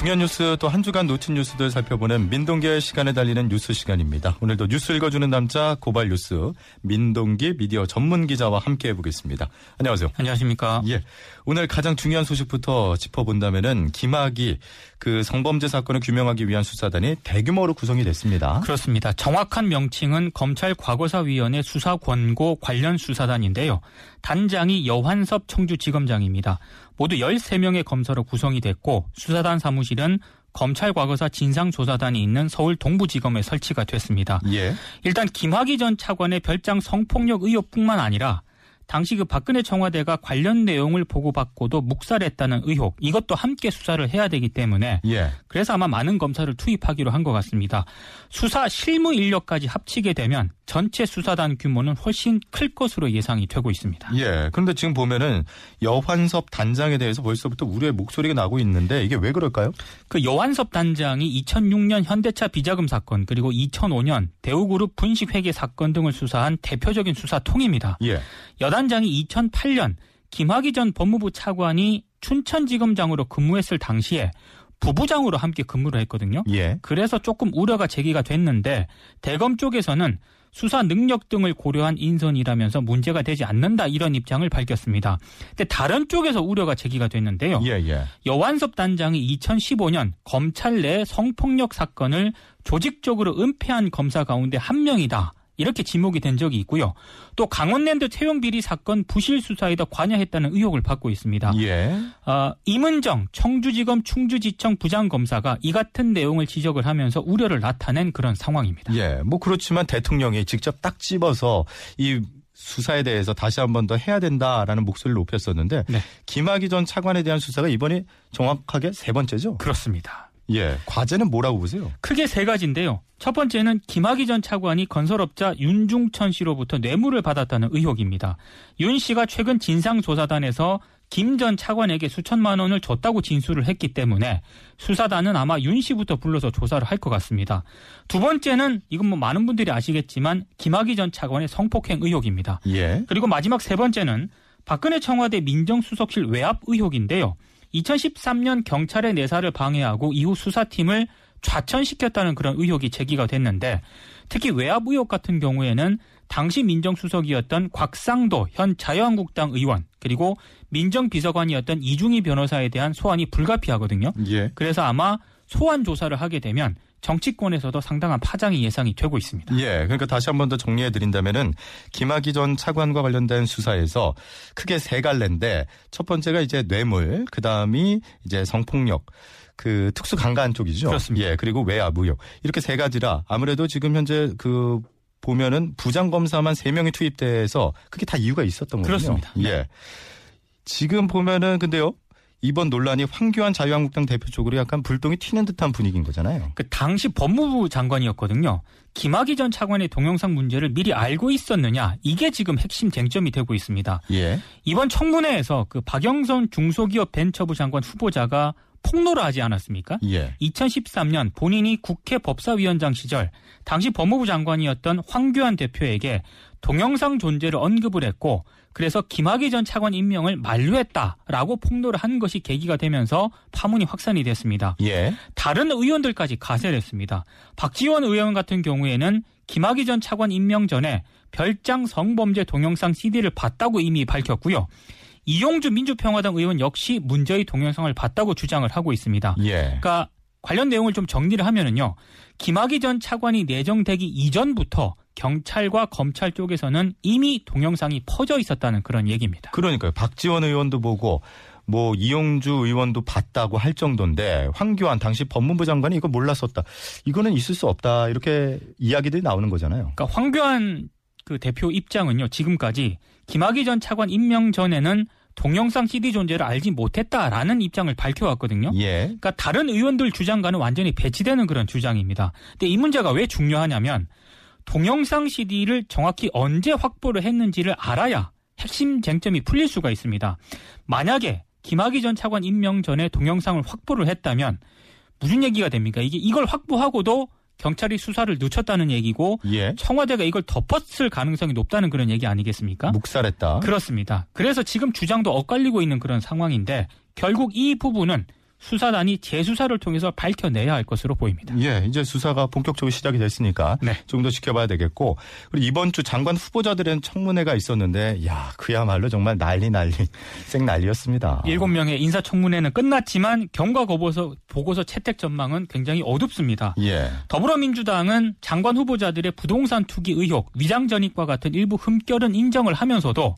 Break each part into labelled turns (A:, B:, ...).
A: 중요한 뉴스 또 한 주간 놓친 뉴스들 살펴보는 민동기의 시간에 달리는 뉴스 시간입니다. 오늘도 뉴스 읽어주는 남자 고발 뉴스 민동기 미디어 전문 기자와 함께 해보겠습니다. 안녕하세요.
B: 안녕하십니까.
A: 예. 오늘 가장 중요한 소식부터 짚어본다면은 김학이 그 성범죄 사건을 규명하기 위한 수사단이 대규모로 구성이 됐습니다.
B: 그렇습니다. 정확한 명칭은 검찰 과거사위원회 수사 권고 관련 수사단인데요. 단장이 여환섭 청주지검장입니다. 모두 13명의 검사로 구성이 됐고 수사단 사무실은 검찰 과거사 진상조사단이 있는 서울 동부지검에 설치가 됐습니다.
A: 예.
B: 일단 김학의 전 차관의 별장 성폭력 의혹뿐만 아니라 당시 그 박근혜 청와대가 관련 내용을 보고받고도 묵살했다는 의혹 이것도 함께 수사를 해야 되기 때문에
A: 예.
B: 그래서 아마 많은 검사를 투입하기로 한 것 같습니다. 수사 실무 인력까지 합치게 되면 전체 수사단 규모는 훨씬 클 것으로 예상이 되고 있습니다.
A: 예. 그런데 지금 보면은 여환섭 단장에 대해서 벌써부터 우려의 목소리가 나고 있는데 이게 왜 그럴까요?
B: 그 여환섭 단장이 2006년 현대차 비자금 사건 그리고 2005년 대우그룹 분식 회계 사건 등을 수사한 대표적인 수사통입니다.
A: 예.
B: 여 단장이 2008년 김학의 전 법무부 차관이 춘천지검장으로 근무했을 당시에 부부장으로 함께 근무를 했거든요.
A: 예.
B: 그래서 조금 우려가 제기가 됐는데 대검 쪽에서는 수사 능력 등을 고려한 인선이라면서 문제가 되지 않는다 이런 입장을 밝혔습니다. 근데 다른 쪽에서 우려가 제기가 됐는데요.
A: 예, 예.
B: 여완섭 단장이 2015년 검찰 내 성폭력 사건을 조직적으로 은폐한 검사 가운데 한 명이다. 이렇게 지목이 된 적이 있고요. 또 강원랜드 채용 비리 사건 부실 수사에도 관여했다는 의혹을 받고 있습니다.
A: 예.
B: 어, 임은정 청주지검 충주지청 부장검사가 이 같은 내용을 지적을 하면서 우려를 나타낸 그런 상황입니다.
A: 예. 뭐 그렇지만 대통령이 직접 딱 집어서 이 수사에 대해서 다시 한 번 더 해야 된다라는 목소리를 높였었는데
B: 네.
A: 김학의 전 차관에 대한 수사가 이번이 정확하게 세 번째죠.
B: 그렇습니다.
A: 예. 과제는 뭐라고 보세요?
B: 크게 세 가지인데요. 첫 번째는 김학의 전 차관이 건설업자 윤중천 씨로부터 뇌물을 받았다는 의혹입니다. 윤 씨가 최근 진상조사단에서 김 전 차관에게 수천만 원을 줬다고 진술을 했기 때문에 수사단은 아마 윤 씨부터 불러서 조사를 할 것 같습니다. 두 번째는 이건 뭐 많은 분들이 아시겠지만 김학의 전 차관의 성폭행 의혹입니다.
A: 예.
B: 그리고 마지막 세 번째는 박근혜 청와대 민정수석실 외압 의혹인데요. 2013년 경찰의 내사를 방해하고 이후 수사팀을 좌천시켰다는 그런 의혹이 제기가 됐는데 특히 외압 의혹 같은 경우에는 당시 민정수석이었던 곽상도 현 자유한국당 의원 그리고 민정비서관이었던 이중희 변호사에 대한 소환이 불가피하거든요.
A: 예.
B: 그래서 아마 소환 조사를 하게 되면 정치권에서도 상당한 파장이 예상이 되고 있습니다.
A: 예. 그러니까 다시 한 번 더 정리해 드린다면은 김학의 전 차관과 관련된 수사에서 크게 세 갈래인데 첫 번째가 이제 뇌물, 그 다음이 이제 성폭력 그 특수 강간 쪽이죠.
B: 그렇습니다.
A: 예. 그리고 외압 의혹. 이렇게 세 가지라 아무래도 지금 현재 그 보면은 부장 검사만 세 명이 투입돼서 그게 다 이유가 있었던 거군요.
B: 그렇습니다. 네.
A: 예. 지금 보면은 근데요. 이번 논란이 황교안 자유한국당 대표 쪽으로 약간 불똥이 튀는 듯한 분위기인 거잖아요.
B: 그 당시 법무부 장관이었거든요. 김학의 전 차관의 동영상 문제를 미리 알고 있었느냐 이게 지금 핵심 쟁점이 되고 있습니다.
A: 예.
B: 이번 청문회에서 그 박영선 중소기업 벤처부 장관 후보자가 폭로를 하지 않았습니까?
A: 예.
B: 2013년 본인이 국회 법사위원장 시절 당시 법무부 장관이었던 황교안 대표에게 동영상 존재를 언급을 했고 그래서 김학의 전 차관 임명을 만류했다라고 폭로를 한 것이 계기가 되면서 파문이 확산이 됐습니다.
A: 예.
B: 다른 의원들까지 가세를 했습니다. 박지원 의원 같은 경우에는 김학의 전 차관 임명 전에 별장 성범죄 동영상 CD를 봤다고 이미 밝혔고요. 이용주 민주평화당 의원 역시 문제의 동영상을 봤다고 주장을 하고 있습니다.
A: 예.
B: 그러니까 관련 내용을 좀 정리를 하면은요. 김학의 전 차관이 내정되기 이전부터 경찰과 검찰 쪽에서는 이미 동영상이 퍼져 있었다는 그런 얘기입니다.
A: 그러니까요. 박지원 의원도 보고 뭐 이용주 의원도 봤다고 할 정도인데 황교안 당시 법무부 장관이 이거 몰랐었다. 이거는 있을 수 없다. 이렇게 이야기들이 나오는 거잖아요.
B: 그러니까 황교안 그 대표 입장은요. 지금까지 김학의 전 차관 임명 전에는 동영상 CD 존재를 알지 못했다라는 입장을 밝혀왔거든요.
A: 예.
B: 그러니까 다른 의원들 주장과는 완전히 배치되는 그런 주장입니다. 근데 이 문제가 왜 중요하냐면 동영상 CD를 정확히 언제 확보를 했는지를 알아야 핵심 쟁점이 풀릴 수가 있습니다. 만약에 김학의 전 차관 임명 전에 동영상을 확보를 했다면 무슨 얘기가 됩니까? 이게 이걸 확보하고도 경찰이 수사를 늦췄다는 얘기고
A: 예.
B: 청와대가 이걸 덮었을 가능성이 높다는 그런 얘기 아니겠습니까?
A: 묵살했다.
B: 그렇습니다. 그래서 지금 주장도 엇갈리고 있는 그런 상황인데 결국 이 부분은 수사단이 재수사를 통해서 밝혀내야 할 것으로 보입니다.
A: 예, 이제 수사가 본격적으로 시작이 됐으니까
B: 네.
A: 좀더 지켜봐야 되겠고 그리고 이번 주 장관 후보자들은 청문회가 있었는데 야 그야말로 정말 난리 난리 생 난리였습니다.
B: 일곱 명의 인사청문회는 끝났지만 경과 보고서 보고서 채택 전망은 굉장히 어둡습니다.
A: 예,
B: 더불어민주당은 장관 후보자들의 부동산 투기 의혹, 위장 전입과 같은 일부 흠결은 인정을 하면서도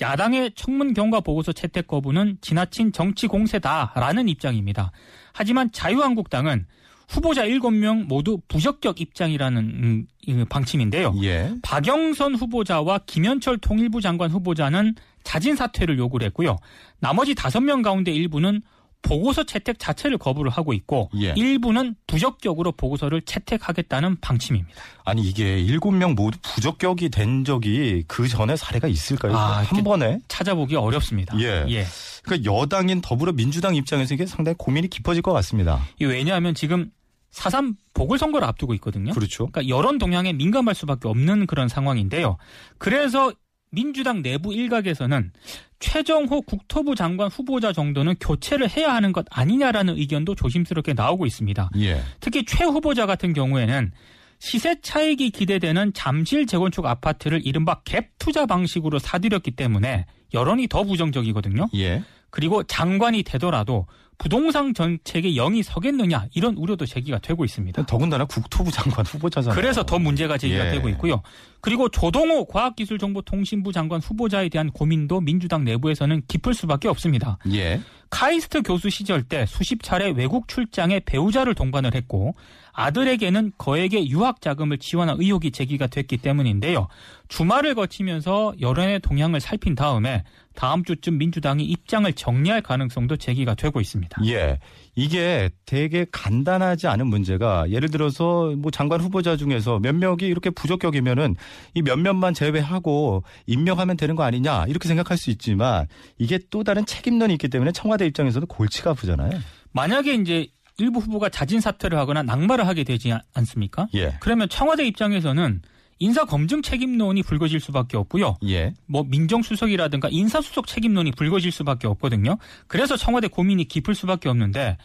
B: 야당의 청문 경과 보고서 채택 거부는 지나친 정치 공세다라는 입장입니다. 하지만 자유한국당은 후보자 7명 모두 부적격 입장이라는 음, 이 방침인데요.
A: 예,
B: 박영선 후보자와 김현철 통일부 장관 후보자는 자진 사퇴를 요구를 했고요. 나머지 5명 가운데 일부는 보고서 채택 자체를 거부를 하고 있고
A: 예.
B: 일부는 부적격으로 보고서를 채택하겠다는 방침입니다.
A: 아니 이게 일곱 명 모두 부적격이 된 적이 그 전에 사례가 있을까요?
B: 아,
A: 한 번에?
B: 찾아보기 어렵습니다.
A: 예. 그러니까 여당인 더불어민주당 입장에서 이게 상당히 고민이 깊어질 것 같습니다.
B: 이 왜냐하면 지금 사삼 보궐선거를 앞두고 있거든요.
A: 그렇죠.
B: 그러니까 여론 동향에 민감할 수밖에 없는 그런 상황인데요. 그래서 민주당 내부 일각에서는 최정호 국토부 장관 후보자 정도는 교체를 해야 하는 것 아니냐라는 의견도 조심스럽게 나오고 있습니다.
A: 예,
B: 특히 최 후보자 같은 경우에는 시세 차익이 기대되는 잠실 재건축 아파트를 이른바 갭 투자 방식으로 사들였기 때문에 여론이 더 부정적이거든요.
A: 예.
B: 그리고 장관이 되더라도 부동산 정책에 영이 서겠느냐 이런 우려도 제기가 되고 있습니다.
A: 더군다나 국토부 장관 후보자잖아요.
B: 그래서 더 문제가 제기가
A: 예.
B: 되고 있고요. 그리고 조동호 과학기술정보통신부 장관 후보자에 대한 고민도 민주당 내부에서는 깊을 수밖에 없습니다.
A: 예,
B: 카이스트 교수 시절 때 수십 차례 외국 출장에 배우자를 동반을 했고 아들에게는 거액의 유학 자금을 지원한 의혹이 제기가 됐기 때문인데요. 주말을 거치면서 여론의 동향을 살핀 다음에 다음 주쯤 민주당이 입장을 정리할 가능성도 제기가 되고 있습니다.
A: 예. 이게 되게 간단하지 않은 문제가 예를 들어서 뭐 장관 후보자 중에서 몇 명이 이렇게 부적격이면은 이 몇몇만 제외하고 임명하면 되는 거 아니냐 이렇게 생각할 수 있지만 이게 또 다른 책임론이 있기 때문에 청와대 입장에서는 골치가 아프잖아요.
B: 만약에 이제 일부 후보가 자진 사퇴를 하거나 낙마를 하게 되지 않- 않습니까?
A: 예.
B: 그러면 청와대 입장에서는 인사 검증 책임론이 불거질 수밖에 없고요.
A: 예.
B: 뭐 민정수석이라든가 인사수석 책임론이 불거질 수밖에 없거든요. 그래서 청와대 고민이 깊을 수밖에 없는데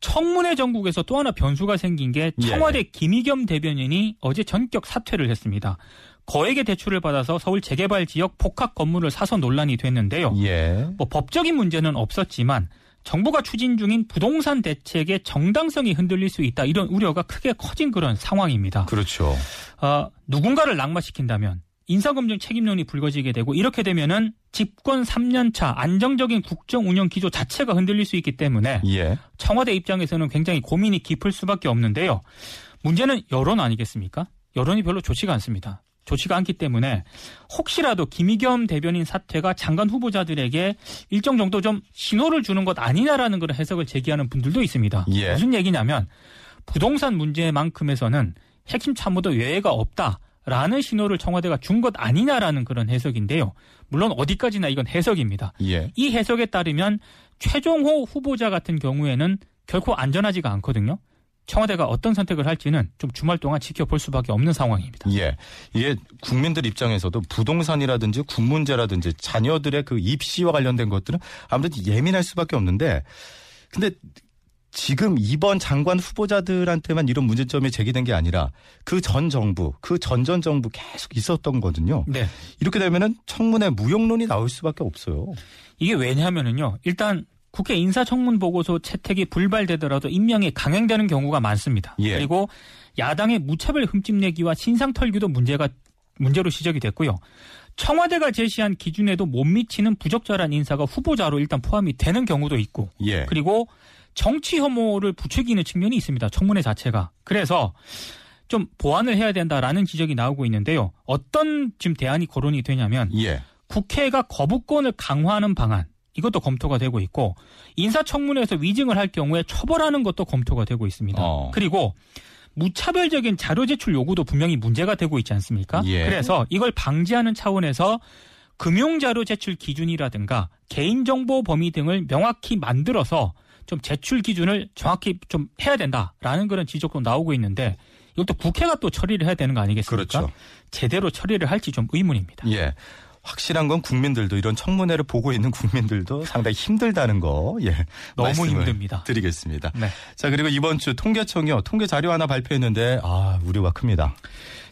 B: 청문회 전국에서 또 하나 변수가 생긴 게
A: 예.
B: 청와대 김의겸 대변인이 어제 전격 사퇴를 했습니다. 거액의 대출을 받아서 서울 재개발 지역 복합 건물을 사서 논란이 됐는데요.
A: 예.
B: 뭐 법적인 문제는 없었지만 정부가 추진 중인 부동산 대책의 정당성이 흔들릴 수 있다 이런 우려가 크게 커진 그런 상황입니다.
A: 그렇죠.
B: 어, 누군가를 낙마시킨다면 인사검증 책임론이 불거지게 되고 이렇게 되면은 집권 3년차 안정적인 국정 운영 기조 자체가 흔들릴 수 있기 때문에
A: 예.
B: 청와대 입장에서는 굉장히 고민이 깊을 수밖에 없는데요. 문제는 여론 아니겠습니까? 여론이 별로 좋지가 않습니다. 좋지가 않기 때문에 혹시라도 김의겸 대변인 사퇴가 장관 후보자들에게 일정 정도 좀 신호를 주는 것 아니냐라는 그런 해석을 제기하는 분들도 있습니다.
A: 예.
B: 무슨 얘기냐면 부동산 문제만큼에서는 핵심 참모도 외회가 없다 라는 신호를 청와대가 준 것 아니냐라는 그런 해석인데요. 물론 어디까지나 이건 해석입니다.
A: 예.
B: 이 해석에 따르면 최종호 후보자 같은 경우에는 결코 안전하지가 않거든요. 청와대가 어떤 선택을 할지는 좀 주말 동안 지켜볼 수밖에 없는 상황입니다.
A: 예. 이게 국민들 입장에서도 부동산이라든지 군 문제라든지 자녀들의 그 입시와 관련된 것들은 아무래도 예민할 수밖에 없는데 근데 지금 이번 장관 후보자들한테만 이런 문제점이 제기된 게 아니라 그 전 정부, 그 전전 정부 계속 있었던 거거든요.
B: 네.
A: 이렇게 되면은 청문회 무용론이 나올 수밖에 없어요.
B: 이게 왜냐하면은요. 일단 국회 인사청문 보고서 채택이 불발되더라도 임명이 강행되는 경우가 많습니다.
A: 예.
B: 그리고 야당의 무차별 흠집내기와 신상 털기도 문제가 문제로 지적이 됐고요. 청와대가 제시한 기준에도 못 미치는 부적절한 인사가 후보자로 일단 포함이 되는 경우도 있고
A: 예.
B: 그리고 정치 혐오를 부추기는 측면이 있습니다. 청문회 자체가. 그래서 좀 보완을 해야 된다라는 지적이 나오고 있는데요. 어떤 지금 대안이 거론이 되냐면
A: 예.
B: 국회가 거부권을 강화하는 방안 이것도 검토가 되고 있고 인사청문회에서 위증을 할 경우에 처벌하는 것도 검토가 되고 있습니다.
A: 어.
B: 그리고 무차별적인 자료 제출 요구도 분명히 문제가 되고 있지 않습니까?
A: 예.
B: 그래서 이걸 방지하는 차원에서 금융자료 제출 기준이라든가 개인정보 범위 등을 명확히 만들어서 좀 제출 기준을 정확히 좀 해야 된다라는 그런 지적도 나오고 있는데 이것도 국회가 또 처리를 해야 되는 거 아니겠습니까?
A: 그렇죠.
B: 제대로 처리를 할지 좀 의문입니다.
A: 예. 확실한 건 국민들도 이런 청문회를 보고 있는 국민들도 상당히 힘들다는 거 예.
B: 너무 힘듭니다.
A: 드리겠습니다.
B: 네.
A: 자, 그리고 이번 주 통계청이요. 통계 자료 하나 발표했는데 아, 우려가 큽니다.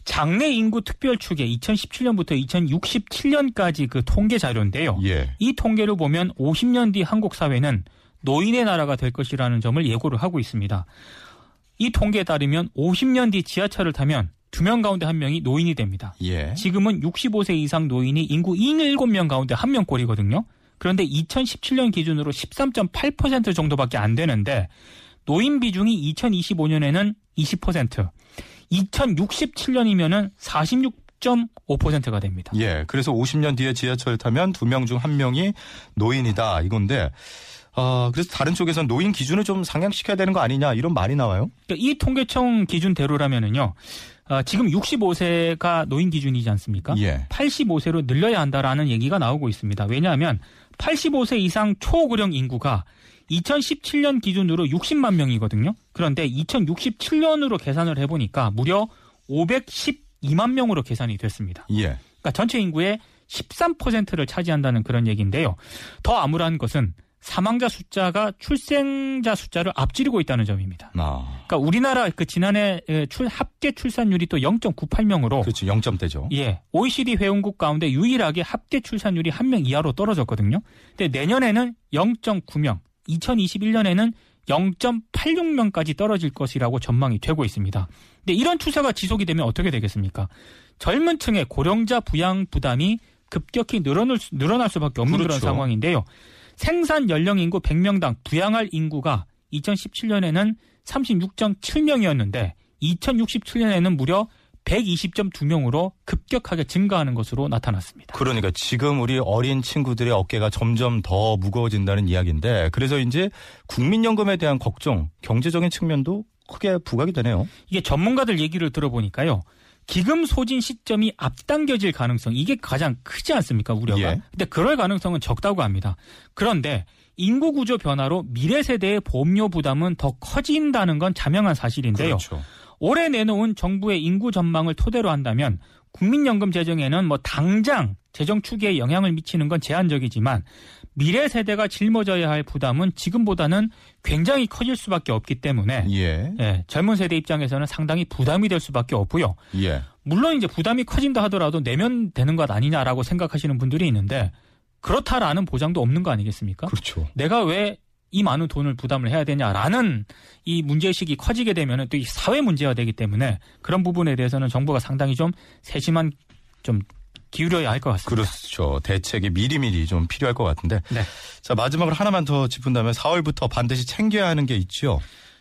B: 장래 인구 특별 추계 2017년부터 2067년까지 그 통계 자료인데요.
A: 예.
B: 이 통계를 보면 50년 뒤 한국 사회는 노인의 나라가 될 것이라는 점을 예고를 하고 있습니다. 이 통계에 따르면 50년 뒤 지하철을 타면 두 명 가운데 한 명이 노인이 됩니다.
A: 예.
B: 지금은 65세 이상 노인이 인구 7명 가운데 한 명꼴이거든요. 그런데 2017년 기준으로 13.8% 정도밖에 안 되는데 노인 비중이 2025년에는 20%, 2067년이면은 46.5%가 됩니다.
A: 예. 그래서 50년 뒤에 지하철 타면 두 명 중 한 명이 노인이다 이건데 아, 그래서 다른 쪽에서는 노인 기준을 좀 상향시켜야 되는 거 아니냐 이런 말이 나와요.
B: 그러니까 이 통계청 기준대로라면은요. 어, 지금 65세가 노인 기준이지 않습니까?
A: 예.
B: 85세로 늘려야 한다라는 얘기가 나오고 있습니다. 왜냐하면 85세 이상 초고령 인구가 2017년 기준으로 60만 명이거든요. 그런데 2067년으로 계산을 해보니까 무려 512만 명으로 계산이 됐습니다.
A: 예.
B: 그러니까 전체 인구의 13%를 차지한다는 그런 얘기인데요. 더 암울한 것은 사망자 숫자가 출생자 숫자를 앞지르고 있다는 점입니다.
A: 아.
B: 그러니까 우리나라 그 지난해 출, 합계 출산율이 또 0.98명으로
A: 그렇죠. 0점대죠.
B: 예, OECD 회원국 가운데 유일하게 합계 출산율이 한 명 이하로 떨어졌거든요. 근데 내년에는 0.9명, 2021년에는 0.86명까지 떨어질 것이라고 전망이 되고 있습니다. 근데 이런 추세가 지속이 되면 어떻게 되겠습니까? 젊은 층의 고령자 부양 부담이 급격히 늘어날, 수, 늘어날 수밖에 없는 그런
A: 그렇죠.
B: 상황인데요. 생산 연령 인구 100명당 부양할 인구가 2017년에는 36.7명이었는데 2067년에는 무려 120.2명으로 급격하게 증가하는 것으로 나타났습니다.
A: 그러니까 지금 우리 어린 친구들의 어깨가 점점 더 무거워진다는 이야기인데 그래서 이제 국민연금에 대한 걱정, 경제적인 측면도 크게 부각이 되네요.
B: 이게 전문가들 얘기를 들어보니까요. 기금 소진 시점이 앞당겨질 가능성 이게 가장 크지 않습니까 우려가?
A: 예.
B: 근데 그럴 가능성은 적다고 합니다. 그런데 인구 구조 변화로 미래 세대의 보험료 부담은 더 커진다는 건 자명한 사실인데요.
A: 그렇죠.
B: 올해 내놓은 정부의 인구 전망을 토대로 한다면 국민연금 재정에는 뭐 당장 재정 추계에 영향을 미치는 건 제한적이지만 미래 세대가 짊어져야 할 부담은 지금보다는 굉장히 커질 수밖에 없기 때문에
A: 예.
B: 예, 젊은 세대 입장에서는 상당히 부담이 될 수밖에 없고요.
A: 예.
B: 물론 이제 부담이 커진다 하더라도 내면 되는 것 아니냐라고 생각하시는 분들이 있는데 그렇다라는 보장도 없는 거 아니겠습니까?
A: 그렇죠.
B: 내가 왜 이 많은 돈을 부담을 해야 되냐라는 이 문제의식이 커지게 되면 또 이 사회 문제가 되기 때문에 그런 부분에 대해서는 정부가 상당히 좀 세심한 좀 기울여야 할 것 같습니다.
A: 그렇죠. 대책이 미리미리 좀 필요할 것 같은데.
B: 네.
A: 자, 마지막으로 하나만 더 짚은다면 4월부터 반드시 챙겨야 하는 게 있죠.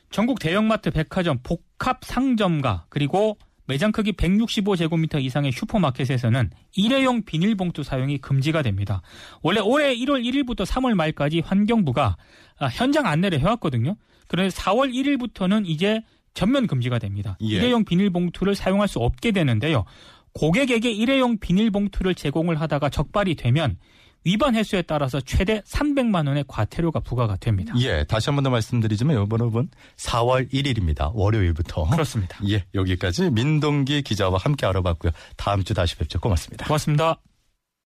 B: 전국 대형마트, 백화점, 복합 상점가 그리고 매장 크기 165제곱미터 이상의 슈퍼마켓에서는 일회용 비닐봉투 사용이 금지가 됩니다. 원래 올해 1월 1일부터 3월 말까지 환경부가 아, 현장 안내를 해왔거든요. 그래서 4월 1일부터는 이제 전면 금지가 됩니다.
A: 예.
B: 일회용 비닐봉투를 사용할 수 없게 되는데요. 고객에게 일회용 비닐봉투를 제공을 하다가 적발이 되면 위반 횟수에 따라서 최대 300만 원의 과태료가 부과가 됩니다.
A: 예, 다시 한 번 더 말씀드리지만 여러분 4월 1일입니다. 월요일부터.
B: 그렇습니다.
A: 예, 여기까지 민동기 기자와 함께 알아봤고요. 다음 주 다시 뵙죠. 고맙습니다.
B: 고맙습니다.